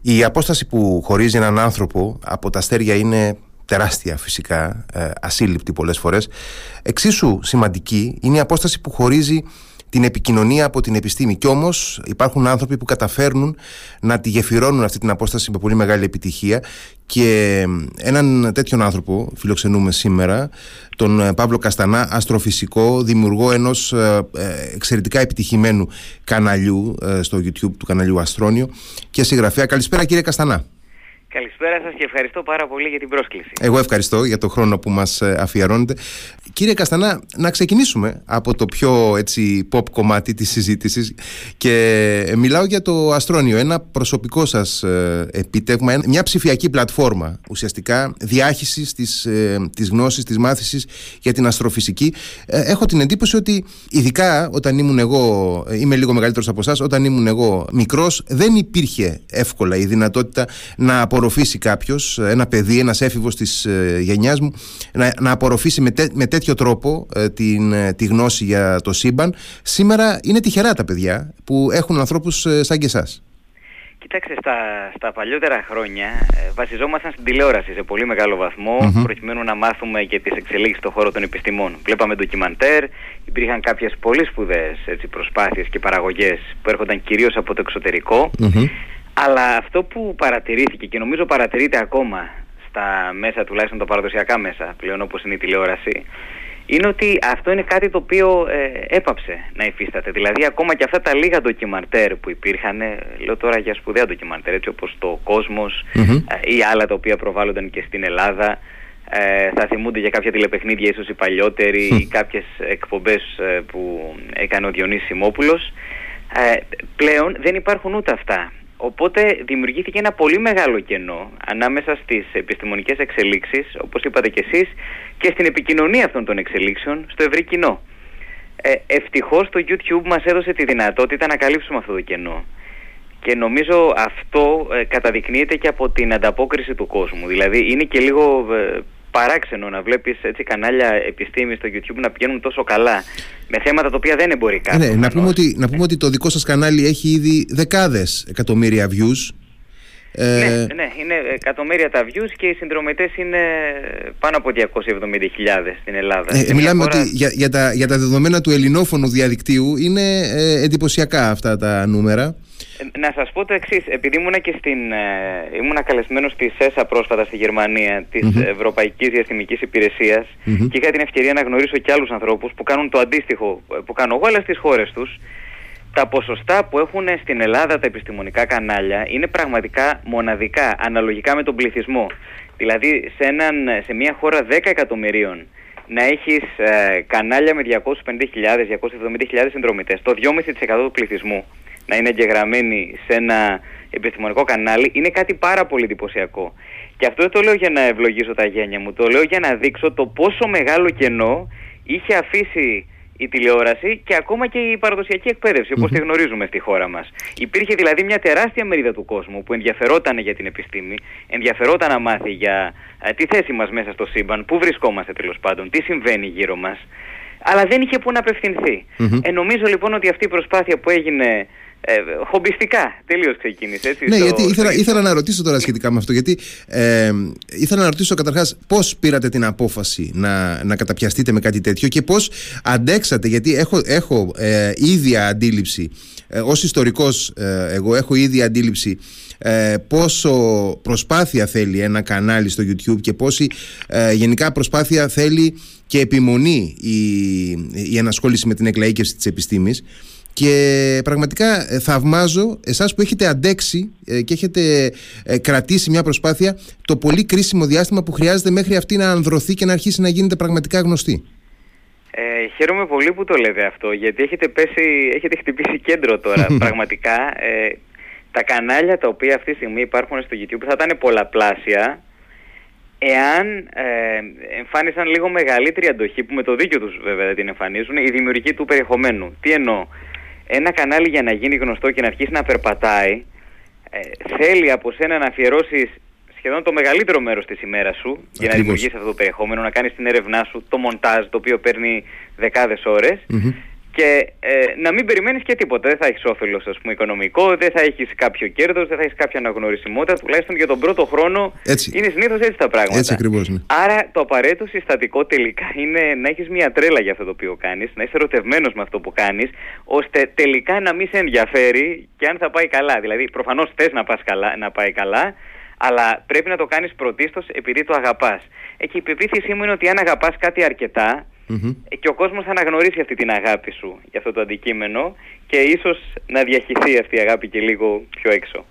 Η απόσταση που χωρίζει έναν άνθρωπο από τα αστέρια είναι τεράστια φυσικά, ε, ασύλληπτη πολλές φορές. Εξίσου σημαντική είναι η απόσταση που χωρίζει την επικοινωνία από την επιστήμη. Κι όμως υπάρχουν άνθρωποι που καταφέρνουν να τη γεφυρώνουν αυτή την απόσταση με πολύ μεγάλη επιτυχία. Και έναν τέτοιον άνθρωπο φιλοξενούμε σήμερα, τον ε, Παύλο Καστανά, αστροφυσικό, δημιουργό ενός ε, ε, εξαιρετικά επιτυχημένου καναλιού στο YouTube, του καναλιού Αστρόνιο και συγγραφέα. Καλησπέρα κύριε Καστανά. Καλησπέρα σας και ευχαριστώ πάρα πολύ για την πρόσκληση. Εγώ ευχαριστώ για το χρόνο που μας ε, αφιερώνετε. Κύριε Καστανά, να ξεκινήσουμε από το πιο έτσι, pop κομμάτι της συζήτησης και ε, μιλάω για το Αστρόνιο, ένα προσωπικό σας ε, επίτευγμα, μια ψηφιακή πλατφόρμα ουσιαστικά διάχυσης της, της γνώσης, της μάθησης για την αστροφυσική. Έχω την εντύπωση ότι ειδικά όταν ήμουν εγώ, είμαι λίγο μεγαλύτερος από εσάς, όταν ήμουν εγώ μικρός δεν υπήρχε εύκολα η δυνατότητα να απορροφήσει κάποιος, ένα παιδί, ένας έφηβος της ε, γενιάς μου, να, να απορροφήσει με, με τέτοιο τρόπο ε, την, ε, τη γνώση για το σύμπαν. Σήμερα είναι τυχερά τα παιδιά που έχουν ανθρώπους σαν και εσάς. Κοίταξε, στα, στα παλιότερα χρόνια βασιζόμασταν στην τηλεόραση σε πολύ μεγάλο προκειμένου να μάθουμε και τις εξελίξεις στον χώρο των επιστημών. Βλέπαμε ντοκιμαντέρ, υπήρχαν κάποιες πολύ σπουδαίες έτσι, προσπάθειες και παραγωγές που έρχονταν κυρίως από το εξωτερικο αλλά αυτό που παρατηρήθηκε και νομίζω παρατηρείται ακόμα στα μέσα, τουλάχιστον τα παραδοσιακά μέσα πλέον όπως είναι η τηλεόραση, είναι ότι αυτό είναι κάτι το οποίο ε, έπαψε να υφίσταται. Δηλαδή ακόμα και αυτά τα λίγα ντοκιμαντέρ που υπήρχαν, λέω τώρα για σπουδαία ντοκιμαντέρ, έτσι όπως το κοσμος ε, ή άλλα τα οποία προβάλλονταν και στην Ελλάδα, ε, θα θυμούνται για κάποια τηλεπαιχνίδια ίσως οι παλιότεροι ή κάποιες εκπομπές ε, που έκανε ο Διονύσης Σιμόπουλος. Ε, πλέον δεν υπάρχουν ούτε αυτά. Οπότε δημιουργήθηκε ένα πολύ μεγάλο κενό ανάμεσα στις επιστημονικές εξελίξεις, όπως είπατε και εσείς, και στην επικοινωνία αυτών των εξελίξεων στο ευρύ κοινό. Ε, ευτυχώς το YouTube μας έδωσε τη δυνατότητα να καλύψουμε αυτό το κενό. Και νομίζω αυτό ε, καταδεικνύεται και από την ανταπόκριση του κόσμου. Δηλαδή είναι και λίγο ε, παράξενο να βλέπεις έτσι κανάλια επιστήμης στο YouTube να πηγαίνουν τόσο καλά με θέματα τα οποία δεν είναι εμπορικά. Ναι, να, πούμε ότι, να πούμε ότι το δικό σας κανάλι έχει ήδη δεκάδες εκατομμύρια views. Ε... Ναι, ναι, είναι εκατομμύρια τα views και οι συνδρομητές είναι πάνω από 270.000 στην Ελλάδα. Ε, μιλάμε ότι για, για, τα, για τα δεδομένα του ελληνόφωνου διαδικτύου είναι ε, εντυπωσιακά αυτά τα νούμερα. Να σας πω το εξής, επειδή ήμουνα και στην, ε, ήμουνα καλεσμένος στη ΣΕΣΑ πρόσφατα στη Γερμανία, της mm-hmm. Ευρωπαϊκής Διαστημικής Υπηρεσίας και είχα την ευκαιρία να γνωρίσω και άλλους ανθρώπους που κάνουν το αντίστοιχο ε, που κάνω εγώ, αλλά στις χώρες τους. Τα ποσοστά που έχουν στην Ελλάδα τα επιστημονικά κανάλια είναι πραγματικά μοναδικά, αναλογικά με τον πληθυσμό. Δηλαδή σε, έναν, σε μια χώρα 10 εκατομμυρίων να έχεις ε, κανάλια με 250.000, 270.000 συνδρομητές, το 2,5% του πληθυσμού να είναι εγγεγραμμένη σε ένα επιστημονικό κανάλι είναι κάτι πάρα πολύ εντυπωσιακό. Και αυτό δεν το λέω για να ευλογήσω τα γένια μου, το λέω για να δείξω το πόσο μεγάλο κενό είχε αφήσει η τηλεόραση και ακόμα και η παραδοσιακή εκπαίδευση, όπως τη γνωρίζουμε στη χώρα μας. Υπήρχε δηλαδή μια τεράστια μερίδα του κόσμου που ενδιαφερόταν για την επιστήμη, ενδιαφερόταν να μάθει για ε, τη θέση μας μέσα στο σύμπαν, πού βρισκόμαστε τέλος πάντων, τι συμβαίνει γύρω μας, αλλά δεν είχε πού να απευθυνθεί. Ε, νομίζω λοιπόν ότι αυτή η προσπάθεια που έγινε ε, χομπιστικά τελείως ξεκίνησε έτσι, Ναι γιατί ήθελα, ήθελα να ρωτήσω τώρα σχετικά με αυτό Γιατί ε, ήθελα να ρωτήσω καταρχάς Πώς πήρατε την απόφαση να, να καταπιαστείτε με κάτι τέτοιο Και πώς αντέξατε Γιατί έχω, έχω ε, ίδια αντίληψη ε, Ως ιστορικός ε, εγώ έχω ίδια αντίληψη ε, πόσο προσπάθεια θέλει ένα κανάλι στο YouTube και πόση ε, γενικά προσπάθεια θέλει και επιμονή η, η ενασχόληση με την εκλαΐκευση της επιστήμης και πραγματικά ε, θαυμάζω εσάς που έχετε αντέξει ε, και έχετε ε, κρατήσει μια προσπάθεια το πολύ κρίσιμο διάστημα που χρειάζεται μέχρι αυτή να ανδρωθεί και να αρχίσει να γίνεται πραγματικά γνωστή. Ε, χαίρομαι πολύ που το λέτε αυτό γιατί έχετε, πέσει, έχετε χτυπήσει κέντρο τώρα πραγματικά. Ε, τα κανάλια τα οποία αυτή τη στιγμή υπάρχουν στο YouTube θα ήταν πολλαπλάσια εάν ε, εμφάνισαν λίγο μεγαλύτερη αντοχή που με το δίκιο τους βέβαια δεν την εμφανίζουν η δημιουργική του περιεχομένου. Τι εννοώ; Ένα κανάλι για να γίνει γνωστό και να αρχίσει να περπατάει ε, θέλει από σένα να αφιερώσεις σχεδόν το μεγαλύτερο μέρος της ημέρας σου για να δημιουργήσεις αυτό το περιεχόμενο, να κάνεις την έρευνά σου, το μοντάζ το οποίο παίρνει δεκάδες ώρες και και ε, να μην περιμένεις και τίποτα. Δεν θα έχεις όφελος ας πούμε, οικονομικό, δεν θα έχεις κάποιο κέρδος, δεν θα έχεις κάποια αναγνωρισιμότητα. Τουλάχιστον για τον πρώτο χρόνο Έτσι. είναι συνήθως έτσι τα πράγματα. Έτσι ακριβώς, ναι. Άρα το απαραίτητο συστατικό τελικά είναι να έχεις μια τρέλα για αυτό το οποίο κάνεις, να είσαι ερωτευμένος με αυτό που κάνεις, ώστε τελικά να μην σε ενδιαφέρει και αν θα πάει καλά. Δηλαδή προφανώς θες να, πας καλά, να πάει καλά, αλλά πρέπει να το κάνεις πρωτίστως επειδή το αγαπάς. Ε, και η πεποίθησή μου είναι ότι αν αγαπάς κάτι αρκετά, ε, και ο κόσμος θα αναγνωρίσει αυτή την αγάπη σου για αυτό το αντικείμενο και ίσως να διαχυθεί αυτή η αγάπη και λίγο πιο εξω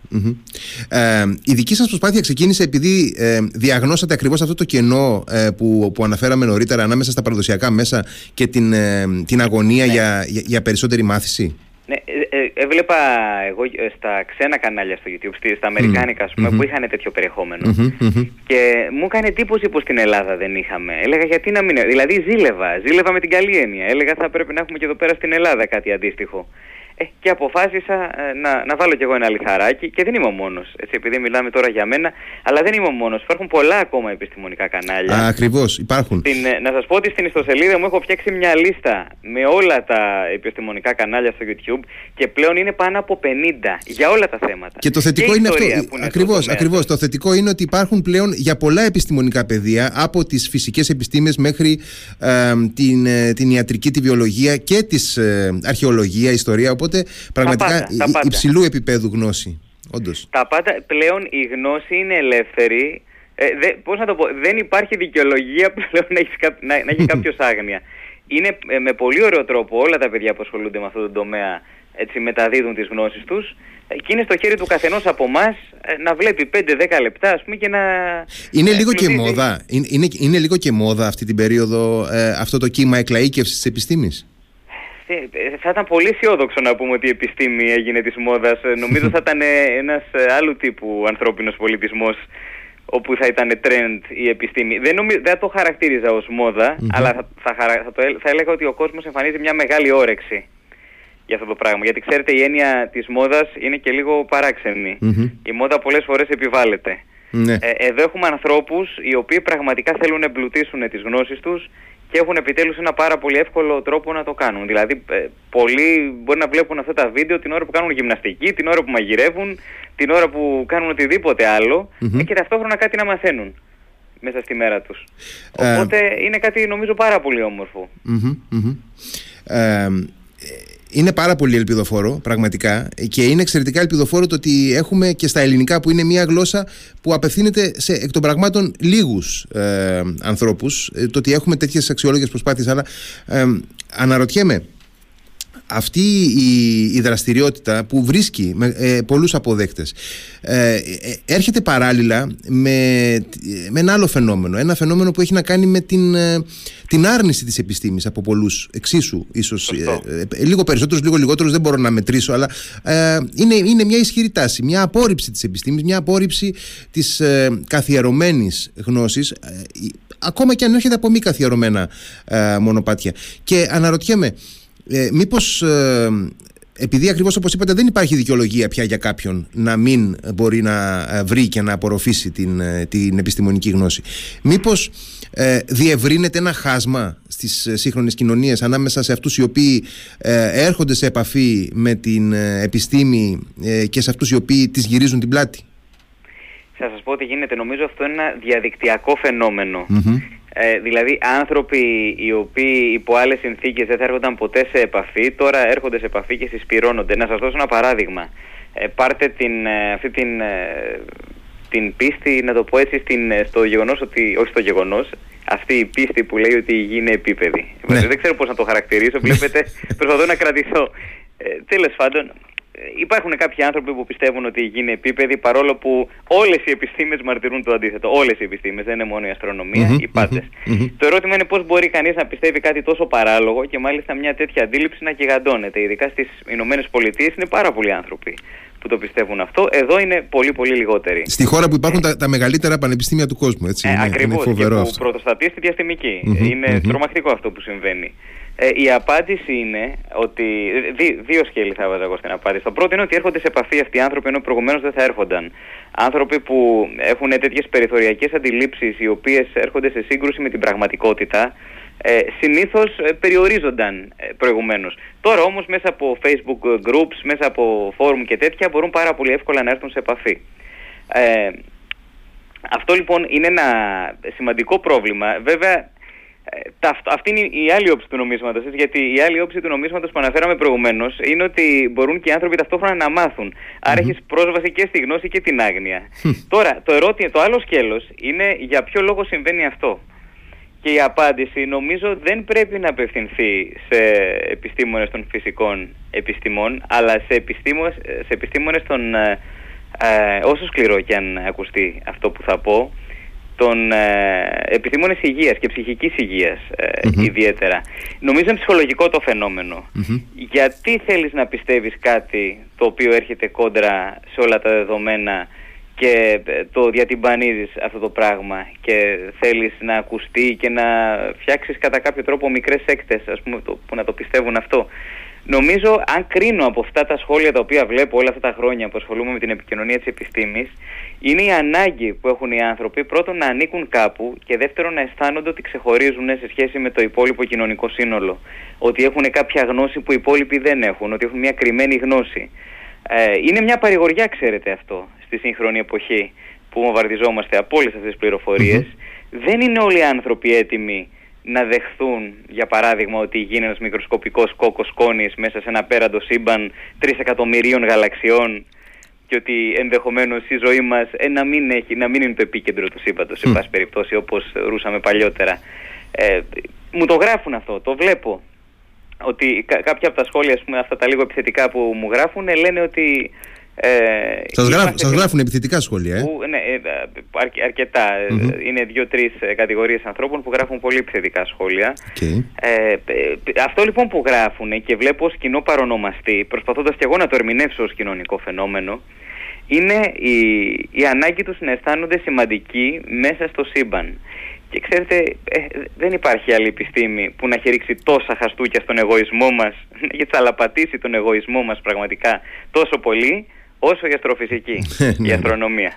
Ε, η δική σας προσπάθεια ξεκίνησε επειδή ε, διαγνώσατε ακριβώς αυτό το κενό ε, που, που αναφέραμε νωρίτερα ανάμεσα στα παραδοσιακά μέσα και την, ε, την αγωνία ναι. για, για, για περισσότερη μάθηση; Ναι, ε, ε, έβλεπα εγώ ε, στα ξένα κανάλια στο YouTube, στα αμερικάνικα ας πούμε, που είχαν τέτοιο Και μου έκανε εντύπωση που στην Ελλάδα δεν είχαμε. Έλεγα γιατί να μην... Δηλαδή ζήλευα, ζήλευα με την καλή έννοια. Έλεγα θα πρέπει να έχουμε και εδώ πέρα στην Ελλάδα κάτι αντίστοιχο. Ε, και αποφάσισα ε, να, να βάλω κι εγώ ένα λιθαράκι και δεν είμαι ο μόνος, έτσι, επειδή μιλάμε τώρα για μένα, αλλά δεν είμαι ο μόνος. Υπάρχουν πολλά ακόμα επιστημονικά κανάλια. Α, ακριβώς, υπάρχουν. Την, ε, να σας πω ότι στην ιστοσελίδα μου έχω φτιάξει μια λίστα με όλα τα επιστημονικά κανάλια στο YouTube και πλέον είναι πάνω από 50 για όλα τα θέματα. Και το θετικό είναι αυτό, είναι ακριβώς, ακριβώς, το θετικό είναι ότι υπάρχουν πλέον για πολλά επιστημονικά πεδία, από τις φυσικές επιστήμες μέχρι ε, την, την ιατρική, τη βιολογία και της ε, αρχαιολογία, ιστορία, Οπότε πραγματικά υψηλού επίπεδου γνώση. Όντως. Τα πάντα πλέον η γνώση είναι ελεύθερη. Ε, δε, πώς να το πω, δεν υπάρχει δικαιολογία πλέον να, έχεις, να, να έχει κάποιος άγνοια. Είναι ε, με πολύ ωραίο τρόπο όλα τα παιδιά που ασχολούνται με αυτό το τομέα έτσι μεταδίδουν τις γνώσεις τους ε, και είναι στο χέρι του καθενός από εμάς να βλέπει 5-10 λεπτά ας πούμε και να... Είναι λίγο και μόδα, είναι, είναι, είναι, λίγο και μόδα αυτή την περίοδο ε, αυτό το κύμα εκλαΐκευσης της επιστήμης. Ε, θα ήταν πολύ αισιόδοξο να πούμε ότι η επιστήμη έγινε της μόδας. Ε, νομίζω θα ήταν ένας ε, άλλου τύπου ανθρώπινος πολιτισμός όπου θα ήταν trend η επιστήμη. Δεν, νομι... δεν το χαρακτήριζα ως μοδα αλλά θα, θα, θα, το... θα έλεγα ότι ο κόσμος εμφανίζει μια μεγάλη όρεξη για αυτό το πράγμα. Γιατί ξέρετε η έννοια της μόδας είναι και λίγο Η μόδα πολλές φορές επιβάλλεται. Ναι. Ε, εδώ έχουμε ανθρώπους οι οποίοι πραγματικά θέλουν να εμπλουτίσουν τις γνώσεις τους και έχουν επιτέλους ένα πάρα πολύ εύκολο τρόπο να το κάνουν. Δηλαδή, ε, πολλοί μπορεί να βλέπουν αυτά τα βίντεο την ώρα που κάνουν γυμναστική, την ώρα που μαγειρεύουν, την ώρα που κάνουν οτιδήποτε άλλο ε, και ταυτόχρονα κάτι να μαθαίνουν μέσα στη μέρα τους. Ε, Οπότε είναι κάτι νομίζω πάρα πολύ είναι πάρα πολύ ελπιδοφόρο, πραγματικά. Και είναι εξαιρετικά ελπιδοφόρο το ότι έχουμε και στα ελληνικά, που είναι μια γλώσσα που απευθύνεται σε εκ των πραγμάτων λίγους ε, ανθρώπους. Ε, το ότι έχουμε τέτοιες αξιόλογες προσπάθειες. Αλλά ε, αναρωτιέμαι, αυτή η, η δραστηριότητα που βρίσκει με, ε, πολλούς αποδέκτες ε, ε, έρχεται παράλληλα με, με ένα άλλο φαινόμενο. Ένα φαινόμενο που έχει να κάνει με την, την άρνηση της επιστήμης από πολλούς. Εξίσου ίσως λίγο περισσότερους, λίγο λιγότερους δεν μπορώ να μετρήσω αλλά είναι, είναι μια ισχυρή τάση μια απόρριψη της επιστήμης μια απόρριψη της καθιερωμένης γνώσης ακόμα και αν έρχεται από μη καθιερωμένα μονοπάτια. Και αναρωτιέμαι ε, μήπως ε, επειδή ακριβώς όπως είπατε δεν υπάρχει δικαιολογία πια για κάποιον να μην μπορεί να ε, βρει και να απορροφήσει την, ε, την επιστημονική γνώση μήπως ε, διευρύνεται ένα χάσμα στις σύγχρονες κοινωνίες ανάμεσα σε αυτούς οι οποίοι έρχονται σε επαφή με την επιστήμη και σε αυτούς οι οποίοι τις γυρίζουν την πλάτη; Θα σας πω ότι γίνεται. Νομίζω αυτό είναι ένα διαδικτυακό ε, δηλαδή άνθρωποι οι οποίοι υπό άλλες συνθήκες δεν θα έρχονταν ποτέ σε επαφή, τώρα έρχονται σε επαφή και συσπηρώνονται. Να σας δώσω ένα παράδειγμα. Ε, πάρτε την, ε, αυτή την, ε, την πίστη, να το πω έτσι, στην, στο γεγονός ότι, όχι στο γεγονός, αυτή η πίστη που λέει ότι η γη είναι επίπεδη. Ναι. Δεν ξέρω πώς να το χαρακτηρίσω, βλέπετε, προσπαθώ να κρατηθώ. Ε, τέλος πάντων, υπάρχουν κάποιοι άνθρωποι που πιστεύουν ότι η γη είναι επίπεδη παρόλο που όλες οι επιστήμες μαρτυρούν το αντίθετο. Όλες οι επιστήμες, δεν είναι μόνο η αστρονομία, οι παντες Το ερώτημα είναι πώς μπορεί κανείς να πιστεύει κάτι τόσο παράλογο και μάλιστα μια τέτοια αντίληψη να γιγαντώνεται. Ειδικά στις Ηνωμένες Πολιτείες είναι πάρα πολλοί άνθρωποι που το πιστεύουν αυτό. Εδώ είναι πολύ πολύ λιγότεροι. Στη χώρα που υπάρχουν τα, τα μεγαλύτερα πανεπιστήμια του κόσμου, έτσι. Ε, είναι, ακριβώς, και που πρωτοστατεί στη διαστημική. Είναι τρομακτικό αυτό που συμβαίνει. Ε, η απάντηση είναι ότι. δύο σκέλη θα έβαζα εγώ στην απάντηση. Το πρώτο είναι ότι έρχονται σε επαφή αυτοί οι άνθρωποι ενώ προηγουμένως δεν θα έρχονταν. Άνθρωποι που έχουν τέτοιες περιθωριακές αντιλήψεις οι οποίες έρχονται σε σύγκρουση με την πραγματικότητα. Ε, συνήθως ε, περιορίζονταν ε, προηγουμένως. Τώρα όμως μέσα από facebook groups, μέσα από forum και τέτοια μπορούν πάρα πολύ εύκολα να έρθουν σε επαφή. Ε, αυτό λοιπόν είναι ένα σημαντικό πρόβλημα. Βέβαια τα, αυτή είναι η άλλη όψη του νομίσματος, γιατί η άλλη όψη του νομίσματος που αναφέραμε προηγουμένως είναι ότι μπορούν και οι άνθρωποι ταυτόχρονα να μάθουν. Άρα έχεις πρόσβαση και στη γνώση και την άγνοια. Τώρα, το ερώτημα, το άλλο σκέλος είναι για ποιο λόγο συμβαίνει αυτό. Και η απάντηση νομίζω δεν πρέπει να απευθυνθεί σε επιστήμονες των φυσικών επιστημών, αλλά σε επιστήμονες, σε επιστήμονες των, ε, ε όσο σκληρό και αν ακουστεί αυτό που θα πω, των ε, επιστήμονες υγείας και ψυχικής υγείας ε, ιδιαίτερα. Νομίζω είναι ψυχολογικό το φαινομενο Γιατί θέλεις να πιστεύεις κάτι το οποίο έρχεται κόντρα σε όλα τα δεδομένα και ε, το διατυμπανίζεις αυτό το πράγμα και θέλεις να ακουστεί και να φτιάξεις κατά κάποιο τρόπο μικρές έκτες ας πούμε, που να το πιστεύουν αυτό. Νομίζω, αν κρίνω από αυτά τα σχόλια τα οποία βλέπω όλα αυτά τα χρόνια που ασχολούμαι με την επικοινωνία της επιστήμης, είναι η ανάγκη που έχουν οι άνθρωποι πρώτον να ανήκουν κάπου και δεύτερον να αισθάνονται ότι ξεχωρίζουν σε σχέση με το υπόλοιπο κοινωνικό σύνολο. Ότι έχουν κάποια γνώση που οι υπόλοιποι δεν έχουν, ότι έχουν μια κρυμμένη γνώση. Ε, είναι μια παρηγοριά, ξέρετε αυτό, στη σύγχρονη εποχή που βομβαρδιζόμαστε από όλες αυτές τις πληροφοριε Δεν είναι όλοι οι άνθρωποι έτοιμοι να δεχθούν, για παράδειγμα, ότι γίνει ένας μικροσκοπικός κόκκος σκόνης μέσα σε ένα πέραντο σύμπαν 3 εκατομμυρίων γαλαξιών και ότι ενδεχομένως η ζωή μας ε, να, μην έχει, να μην είναι το επίκεντρο του σύμπαντος, σε πάση περιπτώσει, όπως ρούσαμε παλιότερα. Ε, μου το γράφουν αυτό, το βλέπω. Ότι κάποια από τα σχόλια, πούμε, αυτά τα λίγο επιθετικά που μου γράφουν, λένε ότι ε, σας, γράφ, σας γράφουν επιθετικά σχόλια, ε; Που, ναι, ε, αρκετά. Mm-hmm. Είναι δύο-τρεις ε, κατηγορίες ανθρώπων που γράφουν πολύ επιθετικά σχόλια. Okay. Ε, αυτό λοιπόν που γράφουν και βλέπω ως κοινό παρονομαστή, προσπαθώντας και εγώ να το ερμηνεύσω ως κοινωνικό φαινόμενο, είναι η, η ανάγκη τους να αισθάνονται σημαντικοί μέσα στο σύμπαν. Και ξέρετε, ε, δεν υπάρχει άλλη επιστήμη που να έχει ρίξει τόσα χαστούκια στον εγωισμό μας, να τσαλαπατήσει τον εγωισμό μας πραγματικά τόσο πολύ, όσο η αστροφυσική, η ναι. αστρονομία.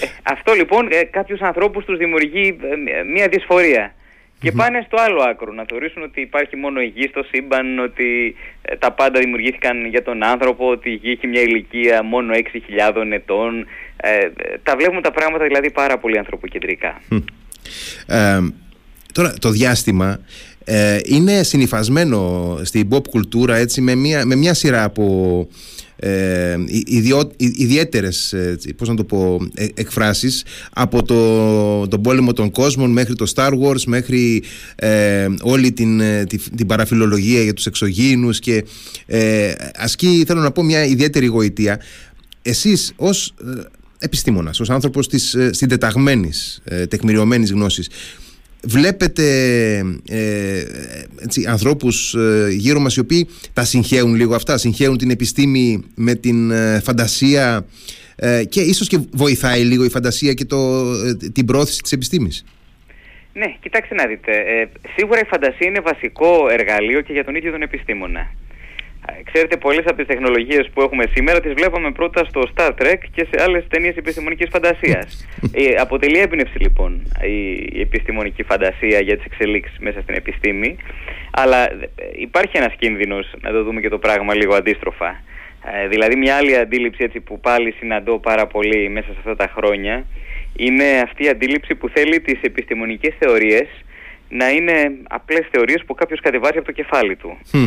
Ε, αυτό λοιπόν ε, κάποιους ανθρώπους τους δημιουργεί ε, μια δυσφορία. Και πάνε στο άλλο άκρο, να θεωρήσουν ότι υπάρχει μόνο η γη στο σύμπαν, ότι ε, τα πάντα δημιουργήθηκαν για τον άνθρωπο, ότι η γη έχει μια ηλικία μόνο 6.000 ετών. τα βλέπουμε τα πράγματα δηλαδή πάρα πολύ ανθρωποκεντρικά. τώρα το διάστημα είναι συνειφασμένο στην pop κουλτούρα έτσι, με, μια, με μια σειρά από ε, ιδιό, ιδιαίτερες πώς να το πω, ε, εκφράσεις από το, τον πόλεμο των κόσμων μέχρι το Star Wars μέχρι ε, όλη την, ε, την, παραφιλολογία για τους εξωγήινους και ε, ασκεί θέλω να πω μια ιδιαίτερη γοητεία. Εσείς ως ε, επιστήμονας, ως άνθρωπος της συντεταγμένης τεκμηριωμένης γνώσης βλέπετε ε, έτσι, ανθρώπους ε, γύρω μας οι οποίοι τα συγχαίουν λίγο αυτά, συγχαίουν την επιστήμη με την ε, φαντασία ε, και ίσως και βοηθάει λίγο η φαντασία και το, την πρόθεση της επιστήμης. Ναι, κοιτάξτε να δείτε. σίγουρα η φαντασία είναι βασικό εργαλείο και για τον ίδιο τον επιστήμονα. Ξέρετε, πολλές από τις τεχνολογίες που έχουμε σήμερα τις βλέπαμε πρώτα στο Star Trek και σε άλλες ταινίες επιστημονικής φαντασίας. ε, αποτελεί έμπνευση λοιπόν η, επιστημονική φαντασία για τις εξελίξεις μέσα στην επιστήμη. Αλλά ε, υπάρχει ένας κίνδυνος να το δούμε και το πράγμα λίγο αντίστροφα. Ε, δηλαδή, μια άλλη αντίληψη έτσι, που πάλι συναντώ πάρα πολύ μέσα σε αυτά τα χρόνια είναι αυτή η αντίληψη που θέλει τις επιστημονικές θεωρίες να είναι απλές θεωρίες που κάποιος κατεβάζει από το κεφάλι του. Ε,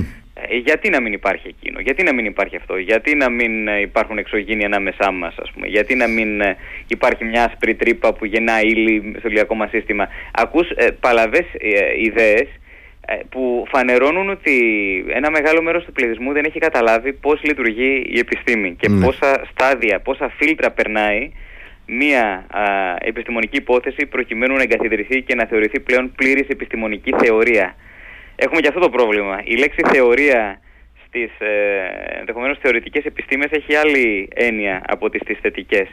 γιατί να μην υπάρχει εκείνο, γιατί να μην υπάρχει αυτό, γιατί να μην ε, υπάρχουν εξωγήινοι ανάμεσά μας ας πούμε, γιατί να μην ε, υπάρχει μια άσπρη τρύπα που γεννά ύλη στο ηλιακό μας σύστημα. Ακούς ε, παλαβές ιδέες που φανερώνουν ότι ένα μεγάλο μέρος του πληθυσμού δεν έχει καταλάβει πώς λειτουργεί η επιστήμη και mm. πόσα στάδια, πόσα φίλτρα περνάει μία επιστημονική υπόθεση προκειμένου να εγκαθιδρυθεί και να θεωρηθεί πλέον πλήρης επιστημονική θεωρία. Έχουμε και αυτό το πρόβλημα. Η λέξη θεωρία στις ε, ενδεχομένως θεωρητικές επιστήμες έχει άλλη έννοια από τις, τις θετικές.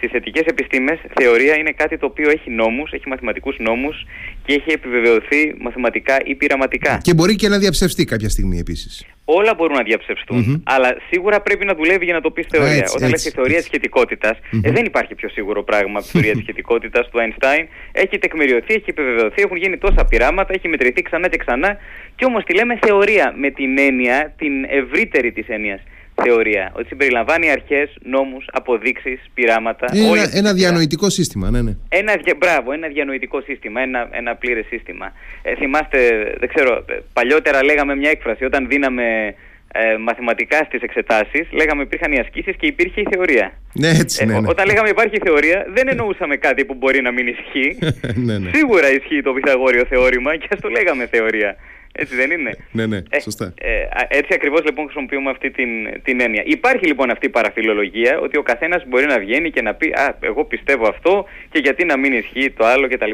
Στις θετικές επιστήμες, θεωρία είναι κάτι το οποίο έχει νόμους, έχει μαθηματικούς νόμους και έχει επιβεβαιωθεί μαθηματικά ή πειραματικά. Και μπορεί και να διαψευστεί κάποια στιγμή επίσης. Όλα μπορούν να διαψευστούν, αλλά σίγουρα πρέπει να δουλεύει για να το πεις θεωρία. Έτσι, Όταν έτσι, λες η θεωρία σχετικότητας, ε, δεν υπάρχει πιο σίγουρο πράγμα από τη θεωρία της σχετικότητας του Einstein. Έχει τεκμηριωθεί, έχει επιβεβαιωθεί, έχουν γίνει τόσα πειράματα, έχει μετρηθεί ξανά και ξανά. Και όμως τη λέμε θεωρία με την έννοια, την ευρύτερη της έννοιας θεωρία. Ότι συμπεριλαμβάνει αρχές, νόμους, αποδείξεις, πειράματα. Είναι όλα ένα, αυτά. ένα διανοητικό σύστημα, ναι, ναι. Ένα, δια- μπράβο, ένα διανοητικό σύστημα, ένα, ένα πλήρες σύστημα. Ε, θυμάστε, δεν ξέρω, ε, παλιότερα λέγαμε μια έκφραση, όταν δίναμε ε, μαθηματικά στις εξετάσεις, λέγαμε υπήρχαν οι ασκήσεις και υπήρχε η θεωρία. Ναι, έτσι, Ε, ναι, ο- ναι. Όταν λέγαμε υπάρχει η θεωρία, δεν εννοούσαμε κάτι που μπορεί να μην ισχύει. ναι, ναι. Σίγουρα ισχύει το Pythagorean θεώρημα και ας το λέγαμε θεωρία. Έτσι δεν είναι; Ναι, ναι, Ε, σωστά. ε, α, έτσι ακριβώς λοιπόν χρησιμοποιούμε αυτή την, την έννοια. Υπάρχει λοιπόν αυτή η παραφιλολογία ότι ο καθένας μπορεί να βγαίνει και να πει «Α, εγώ πιστεύω αυτό και γιατί να μην ισχύει το άλλο κτλ».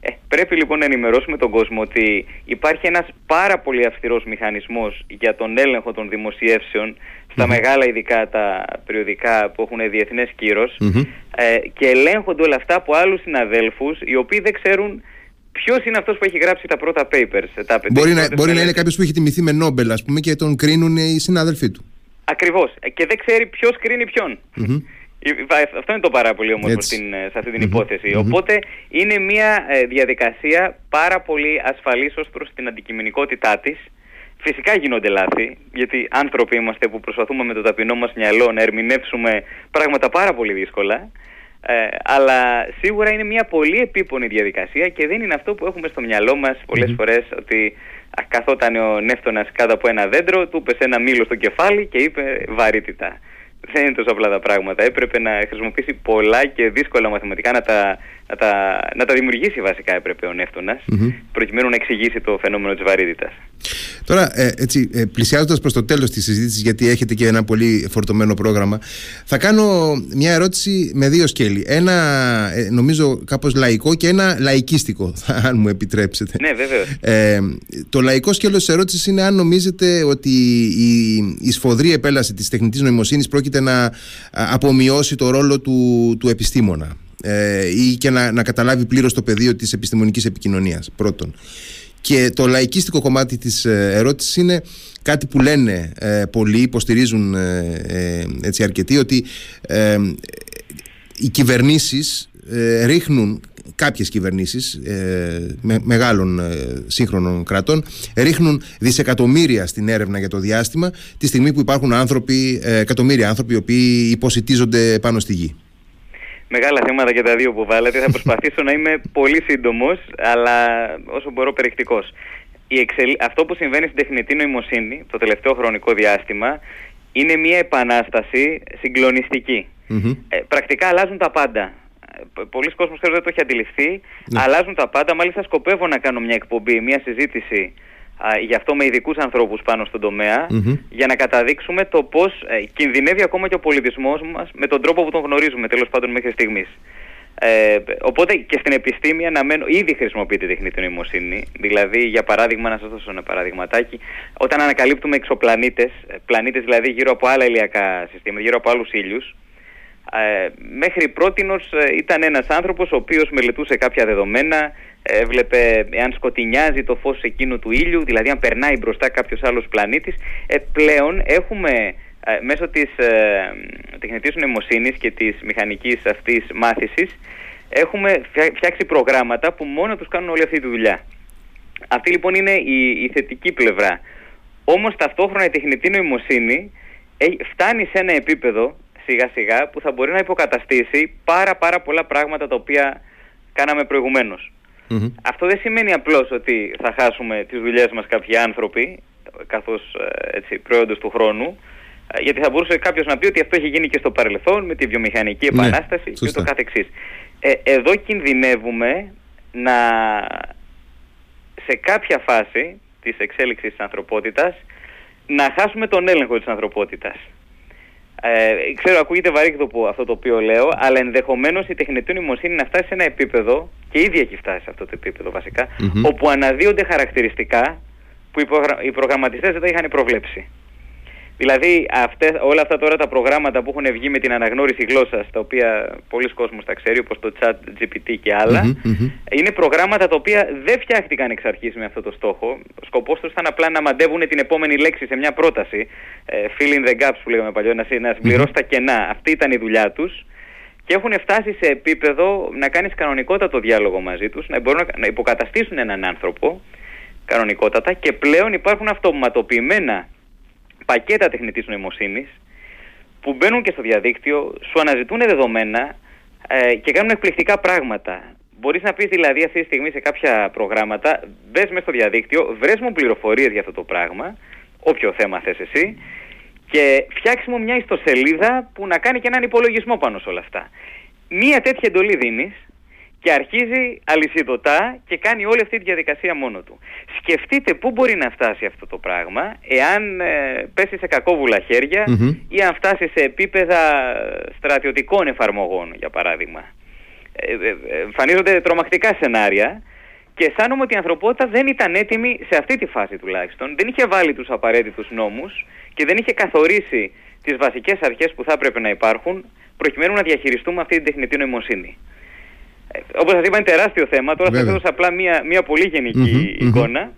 Ε, πρέπει λοιπόν να ενημερώσουμε τον κόσμο ότι υπάρχει ένας πάρα πολύ αυστηρός μηχανισμός για τον έλεγχο των δημοσιεύσεων στα μεγάλα ειδικά τα περιοδικά που έχουν διεθνές κύρος Μμμ. ε, και ελέγχονται όλα αυτά από άλλους συναδέλφους οι οποίοι δεν ξέρουν ποιος είναι αυτός που έχει γράψει τα πρώτα papers. Τα Μπορεί, τις να, πρώτες μπορεί να είναι μελέτες. κάποιος που έχει τιμηθεί με Νόμπελ, ας πούμε, και τον κρίνουν οι συνάδελφοί του. Ακριβώς. Ε, Και δεν ξέρει ποιος κρίνει ποιον. Μμμ. Ε, ε, Αυτό είναι το πάρα πολύ όμορφο Έτσι. στην, ε, σε αυτή την Μμμ. υπόθεση. Μμμ. Οπότε είναι μια ε, διαδικασία πάρα πολύ ασφαλής ως προς την αντικειμενικότητά της. Φυσικά γίνονται λάθη, γιατί άνθρωποι είμαστε που προσπαθούμε με το ταπεινό μας μυαλό να ερμηνεύσουμε πράγματα πάρα πολύ δύσκολα. Ε, αλλά σίγουρα είναι μια πολύ επίπονη διαδικασία και δεν είναι αυτό που έχουμε στο μυαλό μας πολλές φορές ότι α, καθόταν ο Νεύτωνας κάτω από ένα δέντρο, του πέσε ένα μήλο στο κεφάλι και είπε βαρύτητα. Δεν είναι τόσο απλά τα πράγματα. Έπρεπε να χρησιμοποιήσει πολλά και δύσκολα μαθηματικά να τα, να τα, να τα δημιουργήσει βασικά έπρεπε ο Νεύτωνας Μμμ. προκειμένου να εξηγήσει το φαινόμενο της βαρύτητας. Τώρα, ε, έτσι, ε, πλησιάζοντας προς το τέλος της συζήτησης, γιατί έχετε και ένα πολύ φορτωμένο πρόγραμμα, θα κάνω μια ερώτηση με δύο σκέλη. Ένα, ε, νομίζω, κάπως λαϊκό και ένα λαϊκίστικο, αν μου επιτρέψετε. Ναι, βέβαιως. Ε, το λαϊκό σκέλος της ερώτησης είναι αν νομίζετε ότι η, η σφοδρή επέλαση της τεχνητής νοημοσύνης πρόκειται να α, απομειώσει το ρόλο του, του επιστήμονα ε, ή και να, να καταλάβει πλήρως το πεδίο της επιστημονικής επικοινωνίας πρώτον. Και το λαϊκίστικο κομμάτι της ε, ερώτησης είναι κάτι που λένε ε, πολλοί, υποστηρίζουν ε, ε, έτσι αρκετοί, ότι ε, οι κυβερνήσεις ε, ρίχνουν κάποιες κυβερνήσεις ε, με, μεγάλων ε, σύγχρονων κρατών ρίχνουν δισεκατομμύρια στην έρευνα για το διάστημα τη στιγμή που υπάρχουν άνθρωποι, ε, εκατομμύρια άνθρωποι οι οποίοι υποσυτίζονται πάνω στη γη. Μεγάλα θέματα και τα δύο που βάλετε. Θα προσπαθήσω να είμαι πολύ σύντομος, αλλά όσο μπορώ περιεκτικός. Η εξελ... Αυτό που συμβαίνει στην τεχνητή νοημοσύνη το τελευταίο χρονικό διάστημα είναι μια επανάσταση συγκλονιστική. Μμμ. Ε, πρακτικά αλλάζουν τα πάντα. Ε, Πολλοί κόσμος ξέρω δεν το έχει αντιληφθεί. Ναι. Αλλάζουν τα πάντα. Μάλιστα σκοπεύω να κάνω μια εκπομπή, μια συζήτηση α, γι' αυτό με ειδικούς ανθρώπους πάνω στον τομέα Μμμ. για να καταδείξουμε το πώς ε, κινδυνεύει ακόμα και ο πολιτισμός μας με τον τρόπο που τον γνωρίζουμε τέλος πάντων μέχρι στιγμής. Ε, οπότε και στην επιστήμη αναμένω, ήδη χρησιμοποιείται η τεχνητή νοημοσύνη. Δηλαδή, για παράδειγμα, να σας δώσω ένα παραδειγματάκι, όταν ανακαλύπτουμε εξωπλανήτες, ε, πλανήτες δηλαδή γύρω από άλλα ηλιακά συστήματα, γύρω από άλλους ήλιους, ε, μέχρι πρότινος ε, ήταν ένας άνθρωπος ο οποίος μελετούσε κάποια δεδομένα, ε, έβλεπε εάν σκοτεινιάζει το φως εκείνου του ήλιου, δηλαδή αν περνάει μπροστά κάποιος άλλος πλανήτης. Ε, πλέον έχουμε ε, μέσω της ε, τεχνητής νοημοσύνης και της μηχανικής αυτής μάθησης έχουμε φτιά- φτιάξει προγράμματα που μόνο τους κάνουν όλη αυτή τη δουλειά. Αυτή λοιπόν είναι η, η θετική πλευρά. Όμως ταυτόχρονα η τεχνητή νοημοσύνη ε, φτάνει σε ένα επίπεδο σιγά σιγά που θα μπορεί να υποκαταστήσει πάρα πάρα πολλά πράγματα τα οποία κάναμε προηγουμένως. Μμμ. Αυτό δεν σημαίνει απλώς ότι θα χάσουμε τις δουλειές μας κάποιοι άνθρωποι καθώς ε, έτσι, προϊόντος του χρόνου ε, γιατί θα μπορούσε κάποιος να πει ότι αυτό έχει γίνει και στο παρελθόν με τη βιομηχανική Ναι, επανάσταση και σωστά. ούτω καθεξής. Ε, εδώ κινδυνεύουμε να σε κάποια φάση της εξέλιξης της ανθρωπότητας να χάσουμε τον έλεγχο της ανθρωπότητας. Ε, ξέρω, ακούγεται βαρύγδο που αυτό το οποίο λέω, αλλά ενδεχομένως η τεχνητή νοημοσύνη να φτάσει σε ένα επίπεδο, και ήδη έχει φτάσει σε αυτό το επίπεδο βασικά, Μμμ. όπου αναδύονται χαρακτηριστικά που οι, προγρα... οι προγραμματιστές δεν τα είχαν προβλέψει. Δηλαδή αυτές, όλα αυτά τώρα τα προγράμματα που έχουν βγει με την αναγνώριση γλώσσας, τα οποία πολλοί κόσμος τα ξέρει όπως το chat GPT και αλλα είναι προγράμματα τα οποία δεν φτιάχτηκαν εξ αρχής με αυτό το στόχο. Ο σκοπός τους ήταν απλά να μαντεύουν την επόμενη λέξη σε μια πρόταση, ε, fill in the gaps που λέγαμε παλιό, να, να συμπληρώσει τα κενά. Αυτή ήταν η δουλειά τους και έχουν φτάσει σε επίπεδο να κάνεις κανονικότατο διάλογο μαζί τους, να μπορούν να υποκαταστήσουν έναν άνθρωπο κανονικότατα και πλέον υπάρχουν αυτοματοποιημένα πακέτα τεχνητής νοημοσύνης που μπαίνουν και στο διαδίκτυο, σου αναζητούν δεδομένα ε, και κάνουν εκπληκτικά πράγματα. Μπορείς να πεις δηλαδή αυτή τη στιγμή σε κάποια προγράμματα, μπες μέσα στο διαδίκτυο, βρες μου πληροφορίες για αυτό το πράγμα, όποιο θέμα θες εσύ, και φτιάξει μου μια ιστοσελίδα που να κάνει και έναν υπολογισμό πάνω σε όλα αυτά. Μία τέτοια εντολή δίνεις και αρχίζει αλυσιδωτά και κάνει όλη αυτή τη διαδικασία μόνο του. Σκεφτείτε πού μπορεί να φτάσει αυτό το πράγμα εάν ε, πέσει σε κακόβουλα ή αν φτάσει σε επίπεδα στρατιωτικών εφαρμογών, για παράδειγμα. Ε, ε, εμφανίζονται τρομακτικά σενάρια και αισθάνομαι ότι η ανθρωπότητα δεν ήταν έτοιμη σε αυτή τη φάση τουλάχιστον. Δεν είχε βάλει τους απαραίτητους νόμους και δεν είχε καθορίσει τις βασικές αρχές που θα έπρεπε να υπάρχουν προκειμένου να διαχειριστούμε αυτή την τεχνητή νοημοσύνη. Ε, όπως σας είπα είναι τεράστιο θέμα, τώρα θα σας απλά μια, μια πολύ εικόνα.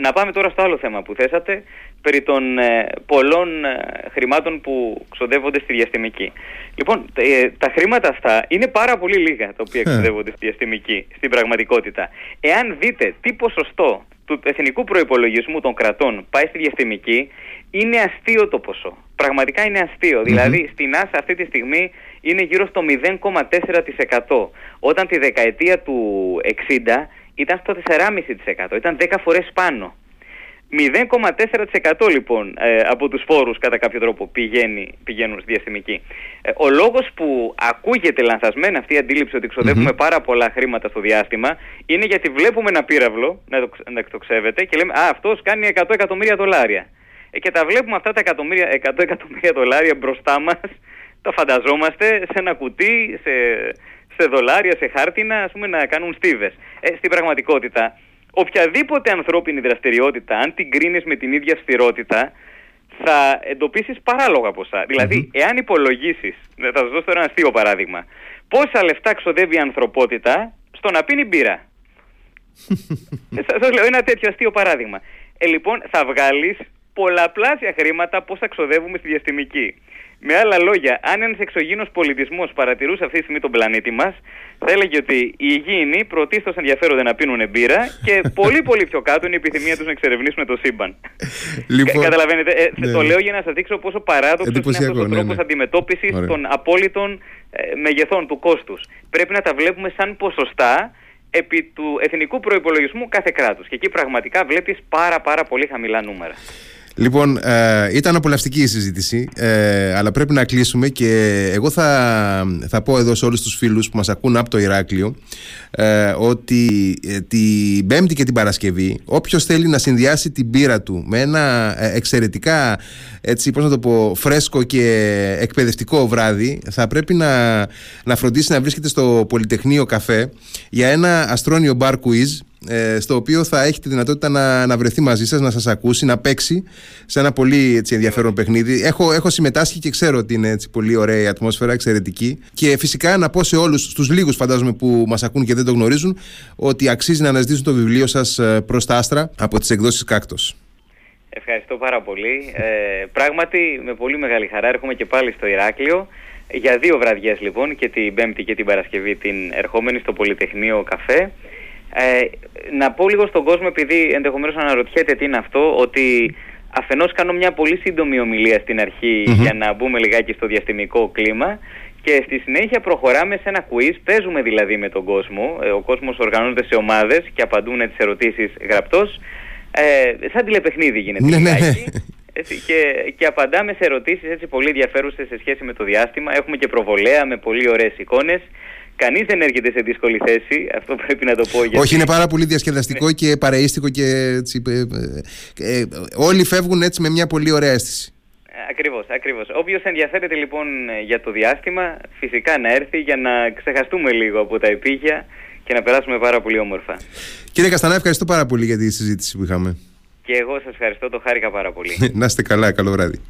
Να πάμε τώρα στο άλλο θέμα που θέσατε, περί των ε, πολλών ε, χρημάτων που ξοδεύονται στη διαστημική. Λοιπόν, ε, τα χρήματα αυτά είναι πάρα πολύ λίγα τα οποία ξοδεύονται στη διαστημική, στην πραγματικότητα. Εάν δείτε τι ποσοστό του εθνικού προϋπολογισμού των κρατών πάει στη διαστημική, είναι αστείο το ποσό. Πραγματικά είναι Δηλαδή, στην ΆΣΑ αυτή τη στιγμή είναι γύρω στο 0,4%. Όταν τη δεκαετία του 60 ήταν στο 4,5%. Ήταν 10 φορές πάνω. 0,4% λοιπόν ε, από τους φόρους κατά κάποιο τρόπο πηγαίνει, πηγαίνουν στη διαστημική. Ε, ο λόγος που ακούγεται λανθασμένα αυτή η αντίληψη ότι ξοδεύουμε πάρα πολλά χρήματα στο διάστημα είναι γιατί βλέπουμε ένα πύραυλο να το, να το ξέβετε και λέμε «Α, αυτός κάνει 100 εκατομμύρια δολάρια». Ε, και τα βλέπουμε αυτά τα 100 εκατομμύρια δολάρια μπροστά μας, τα φανταζόμαστε σε ένα κουτί, σε, σε δολάρια, σε χάρτινα, ας πούμε να κάνουν στίβες. Ε, στην πραγματικότητα, οποιαδήποτε ανθρώπινη δραστηριότητα, αν την κρίνεις με την ίδια αυστηρότητα, θα εντοπίσεις παράλογα ποσά. Δηλαδή, εάν υπολογίσεις, θα σας δώσω ένα αστείο παράδειγμα, πόσα λεφτά ξοδεύει η ανθρωπότητα στο να πίνει μπύρα; ε, σας λέω ένα τέτοιο αστείο παράδειγμα. Ε, λοιπόν, θα βγάλεις πολλαπλάσια χρήματα πόσα ξοδεύουμε στη διαστημική. Με άλλα λόγια, αν ένας εξωγήινος πολιτισμός παρατηρούσε αυτή τη στιγμή τον πλανήτη μας, θα έλεγε ότι οι υγιεινοί πρωτίστως ενδιαφέρονται να πίνουν μπύρα και πολύ πολύ πιο κάτω είναι η επιθυμία τους να εξερευνήσουν το σύμπαν. Λοιπόν, καταλαβαίνετε, ε, ναι, το ναι. λέω για να σας δείξω πόσο παράδοξος είναι αυτός ο ναι, τρόπος ναι. αντιμετώπισης των απόλυτων ε, μεγεθών του κόστους. Πρέπει να τα βλέπουμε σαν ποσοστά επί του εθνικού προπολογισμού κάθε κράτους. Και εκεί πραγματικά βλέπεις πάρα πάρα πολύ χαμηλά νούμερα. Λοιπόν, ε, ήταν απολαυστική η συζήτηση, ε, αλλά πρέπει να κλείσουμε και εγώ θα, θα πω εδώ σε όλους τους φίλους που μας ακούν από το Ηράκλειο ε, ότι ε, την Πέμπτη και την Παρασκευή όποιος θέλει να συνδυάσει την πείρα του με ένα ε, εξαιρετικά έτσι, πώς να το πω, φρέσκο και εκπαιδευτικό βράδυ θα πρέπει να, να φροντίσει να βρίσκεται στο Πολυτεχνείο Καφέ για ένα αστρόνιο bar quiz ε, στο οποίο θα έχει τη δυνατότητα να, να βρεθεί μαζί σας, να σας ακούσει, να παίξει σε ένα πολύ έτσι, ενδιαφέρον παιχνίδι. Έχω, έχω συμμετάσχει και ξέρω ότι είναι έτσι, πολύ ωραία η ατμόσφαιρα, εξαιρετική. Και φυσικά να πω σε όλους, στους λίγους φαντάζομαι που μας ακούν και δεν το γνωρίζουν, ότι αξίζει να αναζητήσουν το βιβλίο σας ε, προς τα άστρα από τις εκδόσεις Κάκτος. Ευχαριστώ πάρα πολύ. Ε, πράγματι, με πολύ μεγάλη χαρά έρχομαι και πάλι στο Ηράκλειο. Για δύο βραδιές λοιπόν, και την Πέμπτη και την Παρασκευή, την ερχόμενη στο Πολυτεχνείο Καφέ. Ε, να πω λίγο στον κόσμο, επειδή ενδεχομένως αναρωτιέται τι είναι αυτό, ότι αφενός κάνω μια πολύ σύντομη ομιλία στην αρχη για να μπούμε λιγάκι στο διαστημικό κλίμα και στη συνέχεια προχωράμε σε ένα quiz, παίζουμε δηλαδή με τον κόσμο, ε, ο κόσμος οργανώνεται σε ομάδες και απαντούν τις ερωτήσεις γραπτός, ε, σαν τηλεπαιχνίδι γίνεται ναι, ναι, ναι. και, και απαντάμε σε ερωτήσεις έτσι πολύ ενδιαφέρουσες σε σχέση με το διάστημα, έχουμε και προβολέα με πολύ ωραίες εικόνες Κανείς δεν έρχεται σε δύσκολη θέση, αυτό πρέπει να το πω. Γιατί... Όχι, είναι πάρα πολύ διασκεδαστικό ναι. και παρείστικο και έτσι, ε, ε, ε, όλοι φεύγουν έτσι με μια πολύ ωραία αίσθηση. Ακριβώς, ακριβώς. Όποιος ενδιαφέρεται λοιπόν για το διάστημα, φυσικά να έρθει για να ξεχαστούμε λίγο από τα επίγεια και να περάσουμε πάρα πολύ όμορφα. Κύριε Καστανά, ευχαριστώ πάρα πολύ για τη συζήτηση που είχαμε. Και εγώ σας ευχαριστώ, το χάρηκα πάρα πολύ. Να είστε καλά, καλό βράδυ.